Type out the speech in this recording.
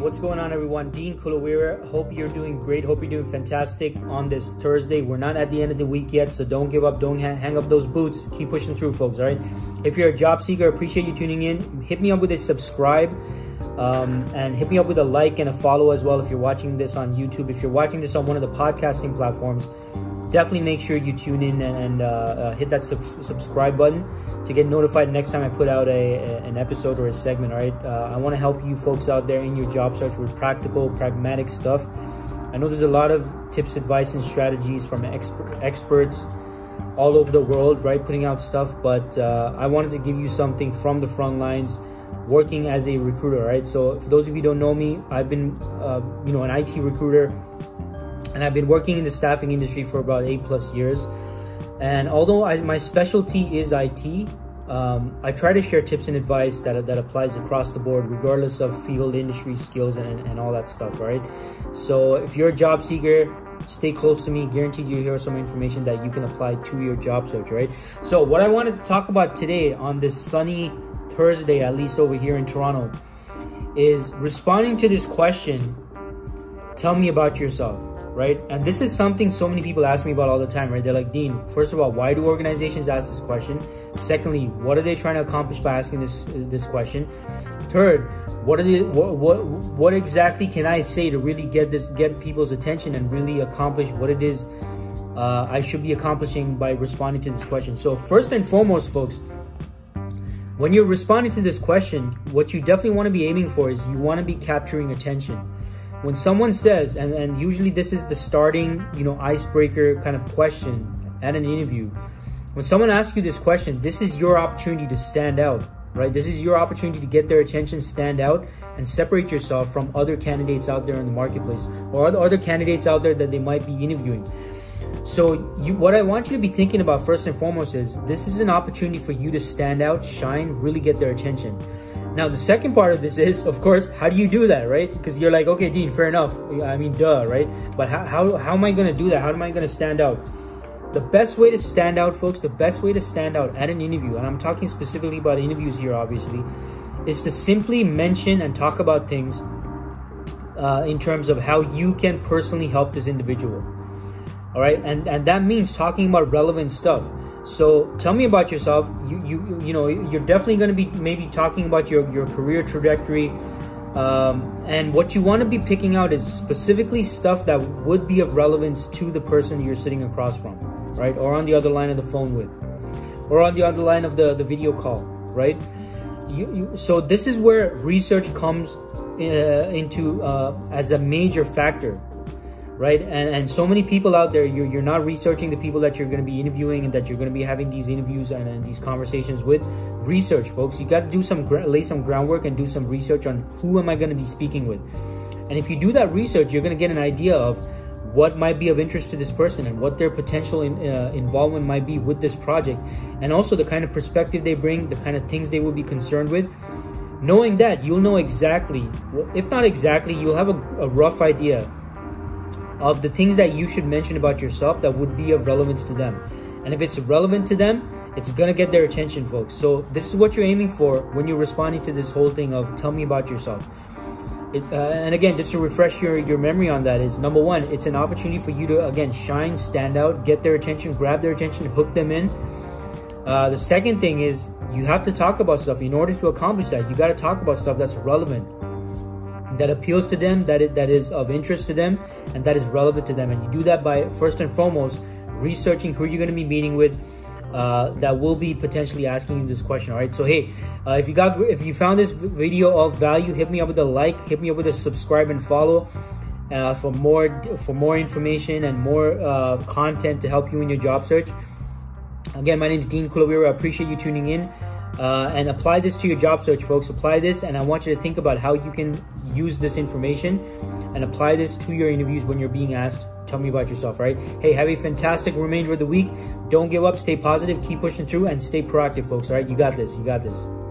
what's going on, everyone? Dean Kulaweera. Hope you're doing great. Hope you're doing fantastic on this Thursday. We're not at the end of the week yet, so don't give up. Don't hang up those boots. Keep pushing through, folks. All right. If you're a job seeker, appreciate you tuning in. Hit me up with a subscribe, um, and hit me up with a like and a follow as well. If you're watching this on YouTube, if you're watching this on one of the podcasting platforms, definitely make sure you tune in and, and uh, uh, hit that sub- subscribe button to get notified next time I put out a, a an episode or a segment. All right, uh, I want to help you folks out there in your job search with practical, pragmatic stuff. I know there's a lot of tips, advice, and strategies from exper- experts all over the world, right, putting out stuff. But uh, I wanted to give you something from the front lines working as a recruiter, right? So for those of you don't know me, I've been, uh, you know, an IT recruiter and I've been working in the staffing industry for about eight plus years. And although I, my specialty is IT, um, I try to share tips and advice that, that applies across the board, regardless of field, industry, skills, and, and all that stuff, right? So if you're a job seeker, stay close to me. Guaranteed you hear some information that you can apply to your job search, right? So what I wanted to talk about today on this sunny Thursday, at least over here in Toronto, is responding to this question, tell me about yourself right? And this is something so many people ask me about all the time, right? They're like, Dean, first of all, why do organizations ask this question? Secondly, what are they trying to accomplish by asking this this question? Third, what are what, what what exactly can I say to really get this get people's attention and really accomplish what it is uh, I should be accomplishing by responding to this question? So first and foremost, folks, when you're responding to this question, what you definitely want to be aiming for is you want to be capturing attention when someone says, and, and usually this is the starting, you know, icebreaker kind of question at an interview. When someone asks you this question, this is your opportunity to stand out, right? This is your opportunity to get their attention, stand out, and separate yourself from other candidates out there in the marketplace or other candidates out there that they might be interviewing. So, you, what I want you to be thinking about first and foremost is this is an opportunity for you to stand out, shine, really get their attention. Now, the second part of this is, of course, how do you do that, right? Because you're like, okay, Dean, fair enough. I mean, duh, right? But how, how, how am I going to do that? How am I going to stand out? The best way to stand out, folks, the best way to stand out at an interview, and I'm talking specifically about interviews here, obviously, is to simply mention and talk about things uh, in terms of how you can personally help this individual. All right, and and that means talking about relevant stuff. So tell me about yourself. You you you know you're definitely going to be maybe talking about your your career trajectory, um, and what you want to be picking out is specifically stuff that would be of relevance to the person you're sitting across from, right, or on the other line of the phone with, or on the other line of the the video call, right. You, you, so this is where research comes uh, into uh, as a major factor right? And and so many people out there, you're you're not researching the people that you're going to be interviewing and that you're going to be having these interviews and, and these conversations with. Research, folks. You got to do some lay some groundwork and do some research on who am I going to be speaking with. And if you do that research, you're going to get an idea of what might be of interest to this person and what their potential in, uh, involvement might be with this project, and also the kind of perspective they bring, the kind of things they will be concerned with. Knowing that, you'll know exactly, if not exactly, you'll have a, a rough idea of the things that you should mention about yourself that would be of relevance to them. And if it's relevant to them, it's gonna get their attention, folks. So this is what you're aiming for when you're responding to this whole thing of tell me about yourself. It, uh, and again, just to refresh your, your memory on that is number one, it's an opportunity for you to again shine, stand out, get their attention, grab their attention, hook them in. Uh, the second thing is you have to talk about stuff. In order to accomplish that, you got to talk about stuff that's relevant that appeals to them, that it, that is of interest to them, and that is relevant to them. And you do that by first and foremost researching who you're going to be meeting with. Uh, that will be potentially asking you this question. All right. So hey, uh, if you got if you found this video of value, hit me up with a like, hit me up with a subscribe and follow. Uh, for more for more information and more uh, content to help you in your job search. Again, my name is Dean Kulaweera. I appreciate you tuning in. Uh, and apply this to your job search, folks. Apply this, and I want you to think about how you can use this information and apply this to your interviews when you're being asked. Tell me about yourself, right? Hey, have a fantastic remainder of the week. Don't give up. Stay positive. Keep pushing through and stay proactive, folks. All right, you got this. You got this.